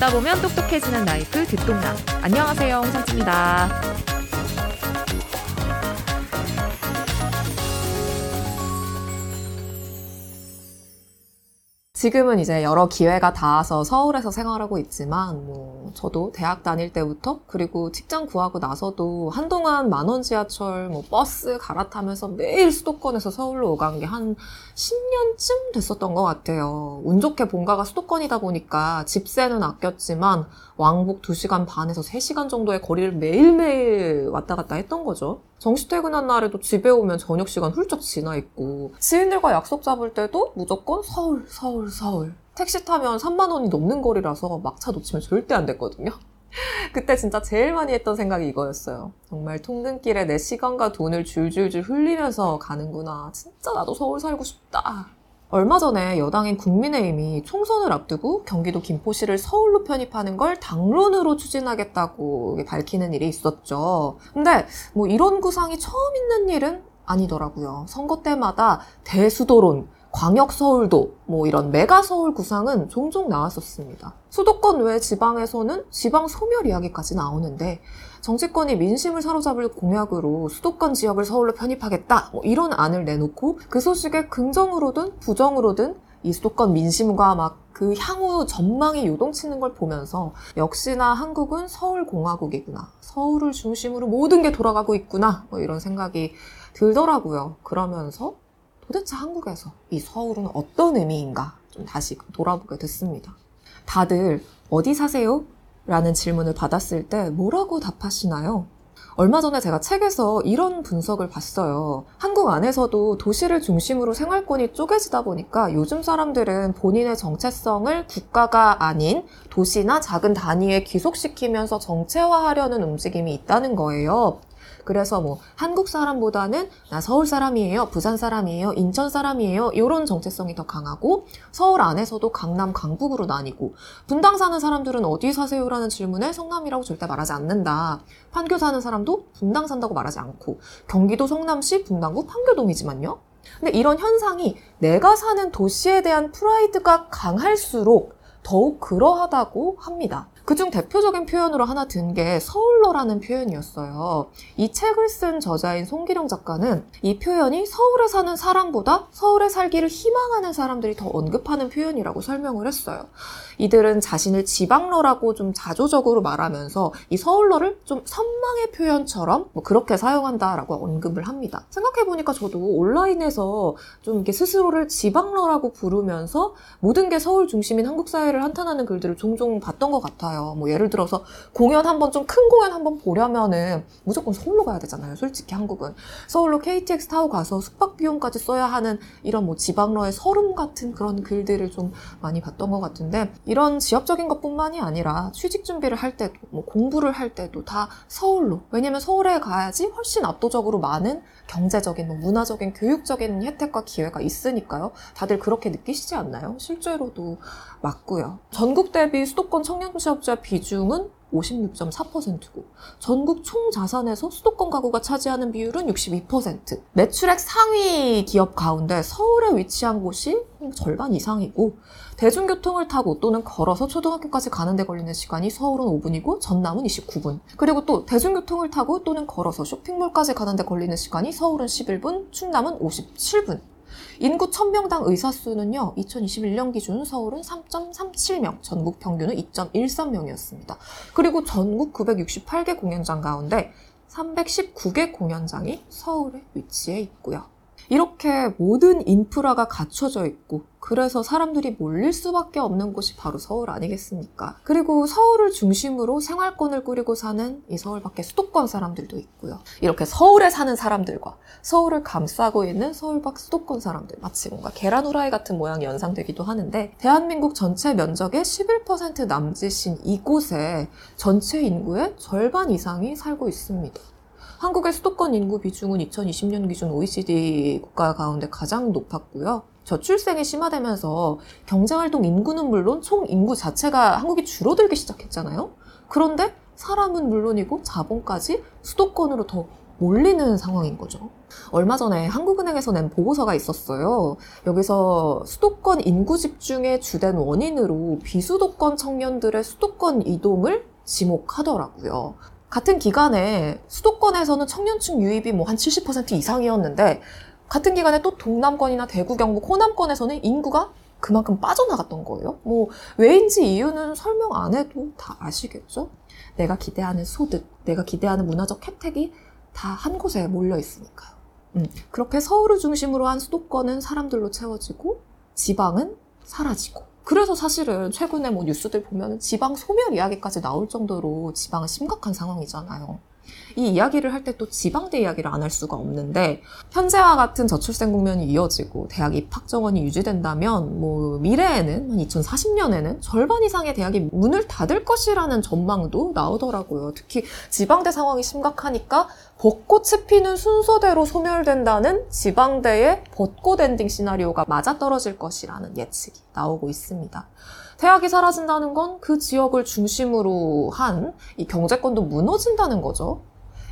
듣다 보면 똑똑해지는 라이프 듣똑라. 안녕하세요, 홍상지입니다. 지금은 이제 여러 기회가 닿아서 서울에서 생활하고 있지만, 뭐, 저도 대학 다닐 때부터, 그리고 직장 구하고 나서도 한동안 만원 지하철, 뭐, 버스 갈아타면서 매일 수도권에서 서울로 오간 게 한 10년쯤 됐었던 것 같아요. 운 좋게 본가가 수도권이다 보니까 집세는 아꼈지만, 왕복 2시간 반에서 3시간 정도의 거리를 매일매일 왔다 갔다 했던 거죠. 정시 퇴근한 날에도 집에 오면 저녁 시간 훌쩍 지나 있고 지인들과 약속 잡을 때도 무조건 서울, 서울, 서울. 택시 타면 3만 원이 넘는 거리라서 막차 놓치면 절대 안 됐거든요. 그때 진짜 제일 많이 했던 생각이 이거였어요. 정말 통근길에 내 시간과 돈을 줄줄줄 흘리면서 가는구나. 진짜 나도 서울 살고 싶다. 얼마 전에 여당인 국민의힘이 총선을 앞두고 경기도 김포시를 서울로 편입하는 걸 당론으로 추진하겠다고 밝히는 일이 있었죠. 근데 뭐 이런 구상이 처음 있는 일은 아니더라고요. 선거 때마다 대수도론, 광역 서울도, 뭐 이런 메가 서울 구상은 종종 나왔었습니다. 수도권 외 지방에서는 지방 소멸 이야기까지 나오는데 정치권이 민심을 사로잡을 공약으로 수도권 지역을 서울로 편입하겠다 뭐 이런 안을 내놓고 그 소식에 긍정으로든 부정으로든 이 수도권 민심과 막 그 향후 전망이 요동치는 걸 보면서 역시나 한국은 서울공화국이구나. 서울을 중심으로 모든 게 돌아가고 있구나. 뭐 이런 생각이 들더라고요. 그러면서 도대체 한국에서 이 서울은 어떤 의미인가 좀 다시 돌아보게 됐습니다. 다들 어디 사세요? 라는 질문을 받았을 때 뭐라고 답하시나요? 얼마 전에 제가 책에서 이런 분석을 봤어요. 한국 안에서도 도시를 중심으로 생활권이 쪼개지다 보니까 요즘 사람들은 본인의 정체성을 국가가 아닌 도시나 작은 단위에 귀속시키면서 정체화하려는 움직임이 있다는 거예요. 그래서 뭐 한국 사람보다는 나 서울 사람이에요, 부산 사람이에요, 인천 사람이에요 이런 정체성이 더 강하고 서울 안에서도 강남, 강북으로 나뉘고 분당 사는 사람들은 어디 사세요라는 질문에 성남이라고 절대 말하지 않는다. 판교 사는 사람도 분당 산다고 말하지 않고 경기도 성남시 분당구 판교동이지만요. 근데 이런 현상이 내가 사는 도시에 대한 프라이드가 강할수록 더욱 그러하다고 합니다. 그중 대표적인 표현으로 하나 든 게 서울러라는 표현이었어요. 이 책을 쓴 저자인 송기령 작가는 이 표현이 서울에 사는 사람보다 서울에 살기를 희망하는 사람들이 더 언급하는 표현이라고 설명을 했어요. 이들은 자신을 지방러라고 좀 자조적으로 말하면서 이 서울러를 좀 선망의 표현처럼 뭐 그렇게 사용한다라고 언급을 합니다. 생각해보니까 저도 온라인에서 좀 이렇게 스스로를 지방러라고 부르면서 모든 게 서울 중심인 한국 사회를 한탄하는 글들을 종종 봤던 것 같아요. 뭐 예를 들어서 공연 한번 좀 큰 공연 한번 보려면은 무조건 서울로 가야 되잖아요. 솔직히 한국은 서울로 KTX 타고 가서 숙박 비용까지 써야 하는 이런 뭐 지방러의 서름 같은 그런 글들을 좀 많이 봤던 것 같은데 이런 지역적인 것뿐만이 아니라 취직 준비를 할 때도 뭐 공부를 할 때도 다 서울로 왜냐면 서울에 가야지 훨씬 압도적으로 많은 경제적인 뭐 문화적인 교육적인 혜택과 기회가 있으니까요. 다들 그렇게 느끼시지 않나요? 실제로도 맞고요. 전국 대비 수도권 청년 취업 자 비중은 56.4%고 전국 총 자산에서 수도권 가구가 차지하는 비율은 62%. 매출액 상위 기업 가운데 서울에 위치한 곳이 절반 이상이고 대중교통을 타고 또는 걸어서 초등학교까지 가는 데 걸리는 시간이 서울은 5분이고 전남은 29분. 그리고 또 대중교통을 타고 또는 걸어서 쇼핑몰까지 가는 데 걸리는 시간이 서울은 11분, 충남은 57분. 인구 1000명당 의사 수는요, 2021년 기준 서울은 3.37명, 전국 평균은 2.13명이었습니다. 그리고 전국 968개 공연장 가운데 319개 공연장이 서울에 위치해 있고요. 이렇게 모든 인프라가 갖춰져 있고 그래서 사람들이 몰릴 수밖에 없는 곳이 바로 서울 아니겠습니까? 그리고 서울을 중심으로 생활권을 꾸리고 사는 이 서울 밖에 수도권 사람들도 있고요. 이렇게 서울에 사는 사람들과 서울을 감싸고 있는 서울 밖 수도권 사람들 마치 뭔가 계란 후라이 같은 모양이 연상되기도 하는데 대한민국 전체 면적의 11% 남짓인 이곳에 전체 인구의 절반 이상이 살고 있습니다. 한국의 수도권 인구 비중은 2020년 기준 OECD 국가 가운데 가장 높았고요. 저출생이 심화되면서 경제활동 인구는 물론 총 인구 자체가 한국이 줄어들기 시작했잖아요. 그런데 사람은 물론이고 자본까지 수도권으로 더 몰리는 상황인 거죠. 얼마 전에 한국은행에서 낸 보고서가 있었어요. 여기서 수도권 인구 집중의 주된 원인으로 비수도권 청년들의 수도권 이동을 지목하더라고요. 같은 기간에 수도권에서는 청년층 유입이 뭐 한 70% 이상이었는데 같은 기간에 또 동남권이나 대구, 경북, 호남권에서는 인구가 그만큼 빠져나갔던 거예요. 뭐 왜인지 이유는 설명 안 해도 다 아시겠죠? 내가 기대하는 소득, 내가 기대하는 문화적 혜택이 다 한 곳에 몰려 있으니까요. 음, 그렇게 서울을 중심으로 한 수도권은 사람들로 채워지고 지방은 사라지고. 그래서 사실은 최근에 뭐 뉴스들 보면 지방 소멸 이야기까지 나올 정도로 지방은 심각한 상황이잖아요. 이 이야기를 할 때 또 지방대 이야기를 안 할 수가 없는데 현재와 같은 저출생 국면이 이어지고 대학 입학 정원이 유지된다면 뭐 미래에는 한 2040년에는 절반 이상의 대학이 문을 닫을 것이라는 전망도 나오더라고요. 특히 지방대 상황이 심각하니까 벚꽃이 피는 순서대로 소멸된다는 지방대의 벚꽃 엔딩 시나리오가 맞아떨어질 것이라는 예측이 나오고 있습니다. 대학이 사라진다는 건 그 지역을 중심으로 한 이 경제권도 무너진다는 거죠.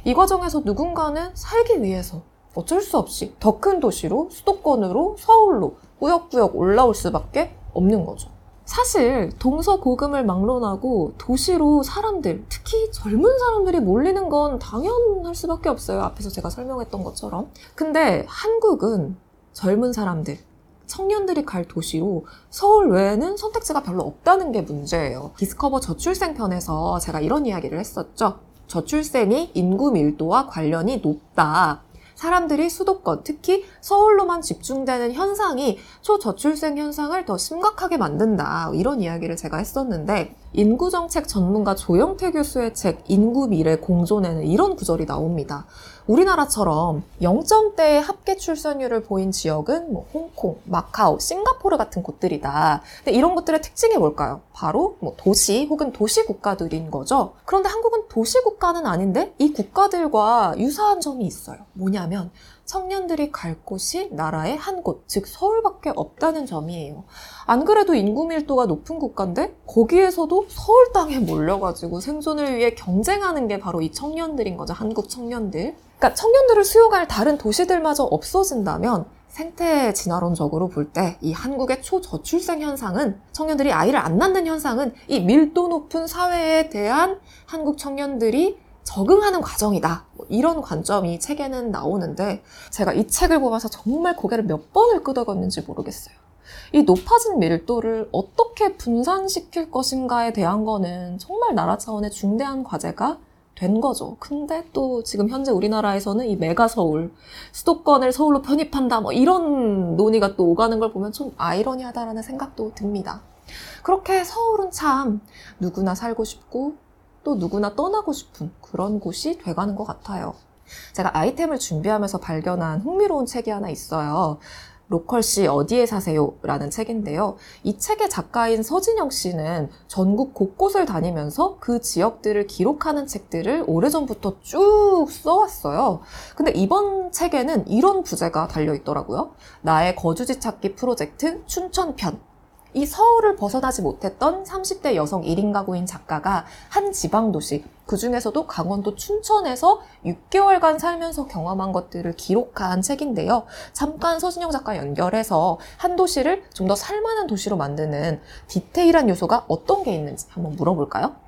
이 과정에서 누군가는 살기 위해서 어쩔 수 없이 더 큰 도시로 수도권으로 서울로 꾸역꾸역 올라올 수밖에 없는 거죠. 사실 동서 고금을 막론하고 도시로 사람들, 특히 젊은 사람들이 몰리는 건 당연할 수밖에 없어요. 앞에서 제가 설명했던 것처럼. 근데 한국은 젊은 사람들, 청년들이 갈 도시로 서울 외에는 선택지가 별로 없다는 게 문제예요. 디스커버 저출생 편에서 제가 이런 이야기를 했었죠. 저출생이 인구 밀도와 관련이 높다. 사람들이 수도권, 특히 서울로만 집중되는 현상이 초저출생 현상을 더 심각하게 만든다. 이런 이야기를 제가 했었는데, 인구정책 전문가 조영태 교수의 책 인구 미래 공존에는 이런 구절이 나옵니다. 우리나라처럼 0점대의 합계 출산율을 보인 지역은 뭐 홍콩, 마카오, 싱가포르 같은 곳들이다. 근데 이런 것들의 특징이 뭘까요? 바로 뭐 도시 혹은 도시 국가들인 거죠. 그런데 한국은 도시 국가는 아닌데 이 국가들과 유사한 점이 있어요. 뭐냐면 청년들이 갈 곳이 나라의 한 곳, 즉 서울밖에 없다는 점이에요. 안 그래도 인구 밀도가 높은 국가인데 거기에서도 서울 땅에 몰려가지고 생존을 위해 경쟁하는 게 바로 이 청년들인 거죠. 한국 청년들. 그러니까 청년들을 수용할 다른 도시들마저 없어진다면 생태 진화론적으로 볼 때 이 한국의 초저출생 현상은 청년들이 아이를 안 낳는 현상은 이 밀도 높은 사회에 대한 한국 청년들이 적응하는 과정이다. 뭐 이런 관점이 책에는 나오는데 제가 이 책을 보면서 정말 고개를 몇 번을 끄덕였는지 모르겠어요. 이 높아진 밀도를 어떻게 분산시킬 것인가에 대한 거는 정말 나라 차원의 중대한 과제가 된 거죠. 근데 또 지금 현재 우리나라에서는 이 메가 서울, 수도권을 서울로 편입한다, 뭐 이런 논의가 또 오가는 걸 보면 좀 아이러니하다라는 생각도 듭니다. 그렇게 서울은 참 누구나 살고 싶고 또 누구나 떠나고 싶은 그런 곳이 돼가는 것 같아요. 제가 아이템을 준비하면서 발견한 흥미로운 책이 하나 있어요. 로컬 씨 어디에 사세요? 라는 책인데요. 이 책의 작가인 서진영 씨는 전국 곳곳을 다니면서 그 지역들을 기록하는 책들을 오래전부터 쭉 써왔어요. 근데 이번 책에는 이런 부제가 달려있더라고요. 나의 거주지 찾기 프로젝트 춘천편. 이 서울을 벗어나지 못했던 30대 여성 1인 가구인 작가가 한 지방도시, 그 중에서도 강원도 춘천에서 6개월간 살면서 경험한 것들을 기록한 책인데요. 잠깐 서진영 작가 연결해서 한 도시를 좀 더 살만한 도시로 만드는 디테일한 요소가 어떤 게 있는지 한번 물어볼까요?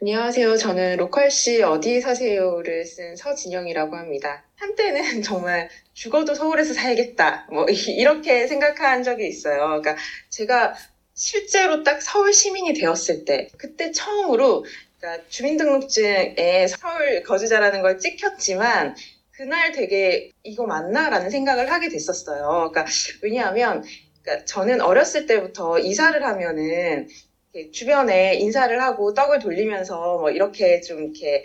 안녕하세요. 저는 로컬 씨 어디 사세요를 쓴 서진영이라고 합니다. 한때는 정말 죽어도 서울에서 살겠다. 뭐 이렇게 생각한 적이 있어요. 그러니까 제가 실제로 딱 서울 시민이 되었을 때 그때 처음으로 그러니까 주민등록증에 서울 거주자라는 걸 찍혔지만 그날 되게 이거 맞나라는 생각을 하게 됐었어요. 그러니까 왜냐하면 그러니까 저는 어렸을 때부터 이사를 하면은 주변에 인사를 하고 떡을 돌리면서 뭐 이렇게 좀 이렇게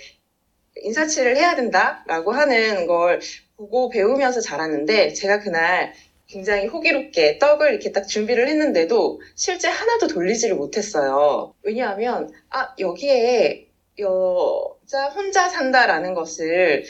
인사치를 해야 된다라고 하는 걸 보고 배우면서 자랐는데 제가 그날 굉장히 호기롭게 떡을 이렇게 딱 준비를 했는데도 실제 하나도 돌리지를 못했어요. 왜냐하면 아 여기에 여자 혼자 산다라는 것을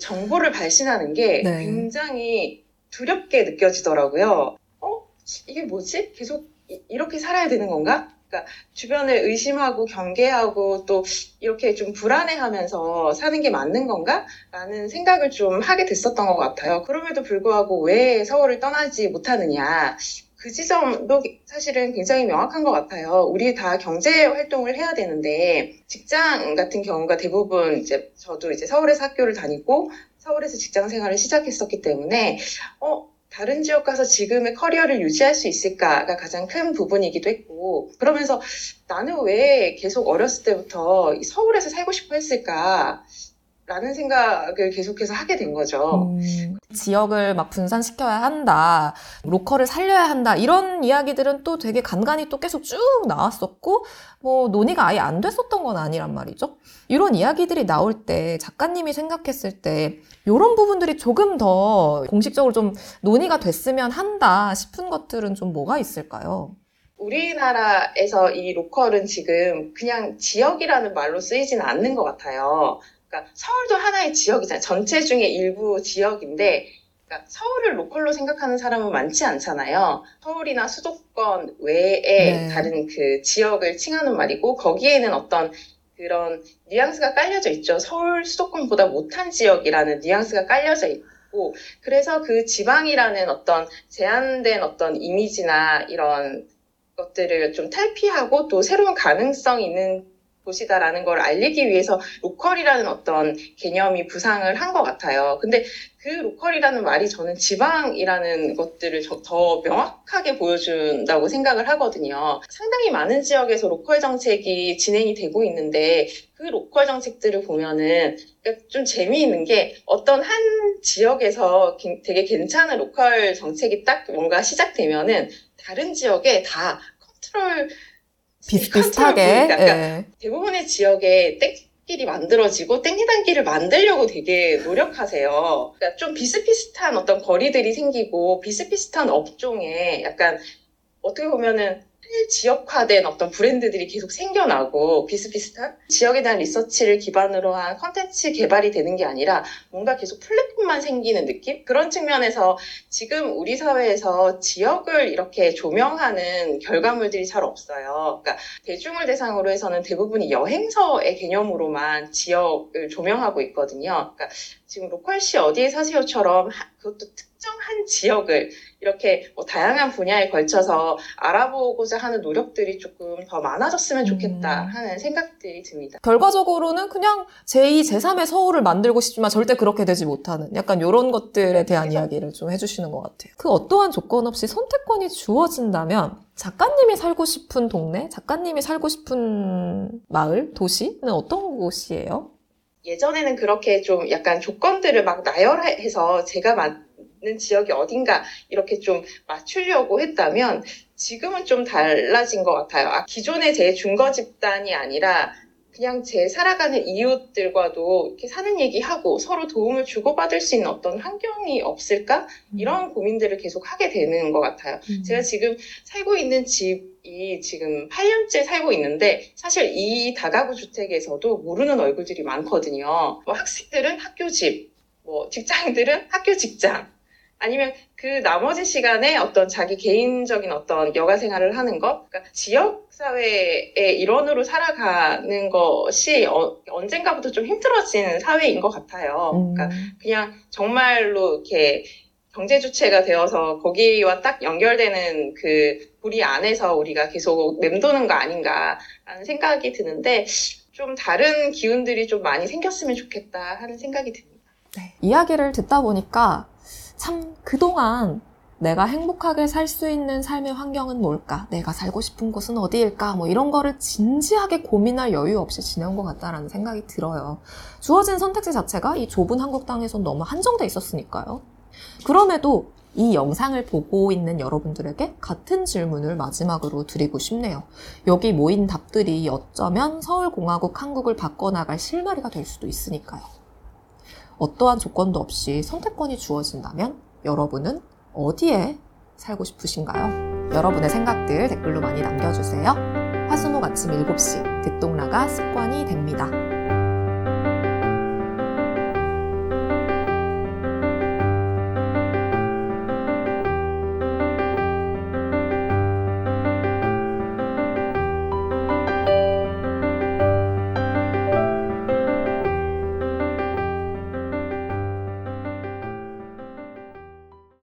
정보를 발신하는 게 네. 굉장히 두렵게 느껴지더라고요. 어? 이게 뭐지? 계속 이- 이렇게 살아야 되는 건가? 그러니까 주변을 의심하고 경계하고 또 이렇게 좀 불안해하면서 사는 게 맞는 건가? 라는 생각을 좀 하게 됐었던 것 같아요. 그럼에도 불구하고 왜 서울을 떠나지 못하느냐? 그 지점도 사실은 굉장히 명확한 것 같아요. 우리 다 경제 활동을 해야 되는데 직장 같은 경우가 대부분 이제 저도 이제 서울에서 학교를 다니고 서울에서 직장 생활을 시작했었기 때문에 어 다른 지역 가서 지금의 커리어를 유지할 수 있을까가 가장 큰 부분이기도 했고 그러면서 나는 왜 계속 어렸을 때부터 이 서울에서 살고 싶어 했을까? 라는 생각을 계속해서 하게 된 거죠. 음, 지역을 막 분산시켜야 한다, 로컬을 살려야 한다, 이런 이야기들은 또 되게 간간히 또 계속 쭉 나왔었고, 뭐, 논의가 아예 안 됐었던 건 아니란 말이죠. 이런 이야기들이 나올 때, 작가님이 생각했을 때, 이런 부분들이 조금 더 공식적으로 좀 논의가 됐으면 한다 싶은 것들은 좀 뭐가 있을까요? 우리나라에서 이 로컬은 지금 그냥 지역이라는 말로 쓰이지는 않는 것 같아요. 그러니까 서울도 하나의 지역이잖아요. 전체 중에 일부 지역인데 그러니까 서울을 로컬로 생각하는 사람은 많지 않잖아요. 서울이나 수도권 외에 네. 다른 그 지역을 칭하는 말이고 거기에는 어떤 그런 뉘앙스가 깔려져 있죠. 서울 수도권보다 못한 지역이라는 뉘앙스가 깔려져 있고 그래서 그 지방이라는 어떤 제한된 어떤 이미지나 이런 것들을 좀 탈피하고 또 새로운 가능성 있는 곳이다라는 걸 알리기 위해서 local이라는 어떤 개념이 부상을 한 것 같아요. 근데 그 local이라는 말이 저는 지방이라는 것들을 저- 더 명확하게 보여준다고 생각을 하거든요. 상당히 많은 지역에서 local 정책이 진행이 되고 있는데 그 local 정책들을 보면은 그러니까 좀 재미있는 게 어떤 한 지역에서 긴- 되게 괜찮은 local 정책이 딱 뭔가 시작되면은 다른 지역에 다 컨트롤 비슷비슷하게. 그러니까 예. 대부분의 지역에 땡길이 만들어지고 땡리단길을 만들려고 되게 노력하세요. 그러니까 좀 비슷비슷한 어떤 거리들이 생기고 비슷비슷한 업종에 약간 어떻게 보면은 지역화된 어떤 브랜드들이 계속 생겨나고 비슷비슷한 지역에 대한 리서치를 기반으로 한 컨텐츠 개발이 되는 게 아니라 뭔가 계속 플랫폼만 생기는 느낌? 그런 측면에서 지금 우리 사회에서 지역을 이렇게 조명하는 결과물들이 잘 없어요. 그러니까 대중을 대상으로 해서는 대부분이 여행서의 개념으로만 지역을 조명하고 있거든요. 그러니까 지금 로컬시 어디에 사세요처럼 하- 그것도 특정한 지역을 이렇게 뭐 다양한 분야에 걸쳐서 알아보고자 하는 노력들이 조금 더 많아졌으면 좋겠다 음. 하는 생각들이 듭니다. 결과적으로는 그냥 제2, 제3의 서울을 만들고 싶지만 절대 그렇게 되지 못하는 약간 이런 것들에 대한 이야기를 좀 해주시는 것 같아요. 그 어떠한 조건 없이 선택권이 주어진다면 작가님이 살고 싶은 동네, 작가님이 살고 싶은 마을, 도시는 어떤 곳이에요? 예전에는 그렇게 좀 약간 조건들을 막 나열해서 제가 맞는 지역이 어딘가 이렇게 좀 맞추려고 했다면 지금은 좀 달라진 것 같아요. 아, 기존의 제 중거 집단이 아니라 그냥 제 살아가는 이웃들과도 이렇게 사는 얘기하고 서로 도움을 주고받을 수 있는 어떤 환경이 없을까? 이런 고민들을 계속 하게 되는 것 같아요. 제가 지금 살고 있는 집이 지금 8년째 살고 있는데 사실 이 다가구 주택에서도 모르는 얼굴들이 많거든요. 뭐 학생들은 학교 집, 뭐 직장인들은 학교 직장, 아니면 그 나머지 시간에 어떤 자기 개인적인 어떤 여가 생활을 하는 것, 그러니까 지역 사회의 일원으로 살아가는 것이 어- 언젠가부터 좀 힘들어진 사회인 것 같아요. 음. 그러니까 그냥 정말로 이렇게 경제 주체가 되어서 거기와 딱 연결되는 그 부리 안에서 우리가 계속 맴도는 거 아닌가라는 생각이 드는데 좀 다른 기운들이 좀 많이 생겼으면 좋겠다 하는 생각이 듭니다. 네. 이야기를 듣다 보니까 참 그동안 내가 행복하게 살 수 있는 삶의 환경은 뭘까? 내가 살고 싶은 곳은 어디일까? 뭐 이런 거를 진지하게 고민할 여유 없이 지내온 것 같다라는 생각이 들어요. 주어진 선택지 자체가 이 좁은 한국 땅에선 너무 한정돼 있었으니까요. 그럼에도 이 영상을 보고 있는 여러분들에게 같은 질문을 마지막으로 드리고 싶네요. 여기 모인 답들이 어쩌면 서울공화국 한국을 바꿔나갈 실마리가 될 수도 있으니까요. 어떠한 조건도 없이 선택권이 주어진다면 여러분은 어디에 살고 싶으신가요? 여러분의 생각들 댓글로 많이 남겨주세요. 화수목 아침 7시 듣동라가 습관이 됩니다.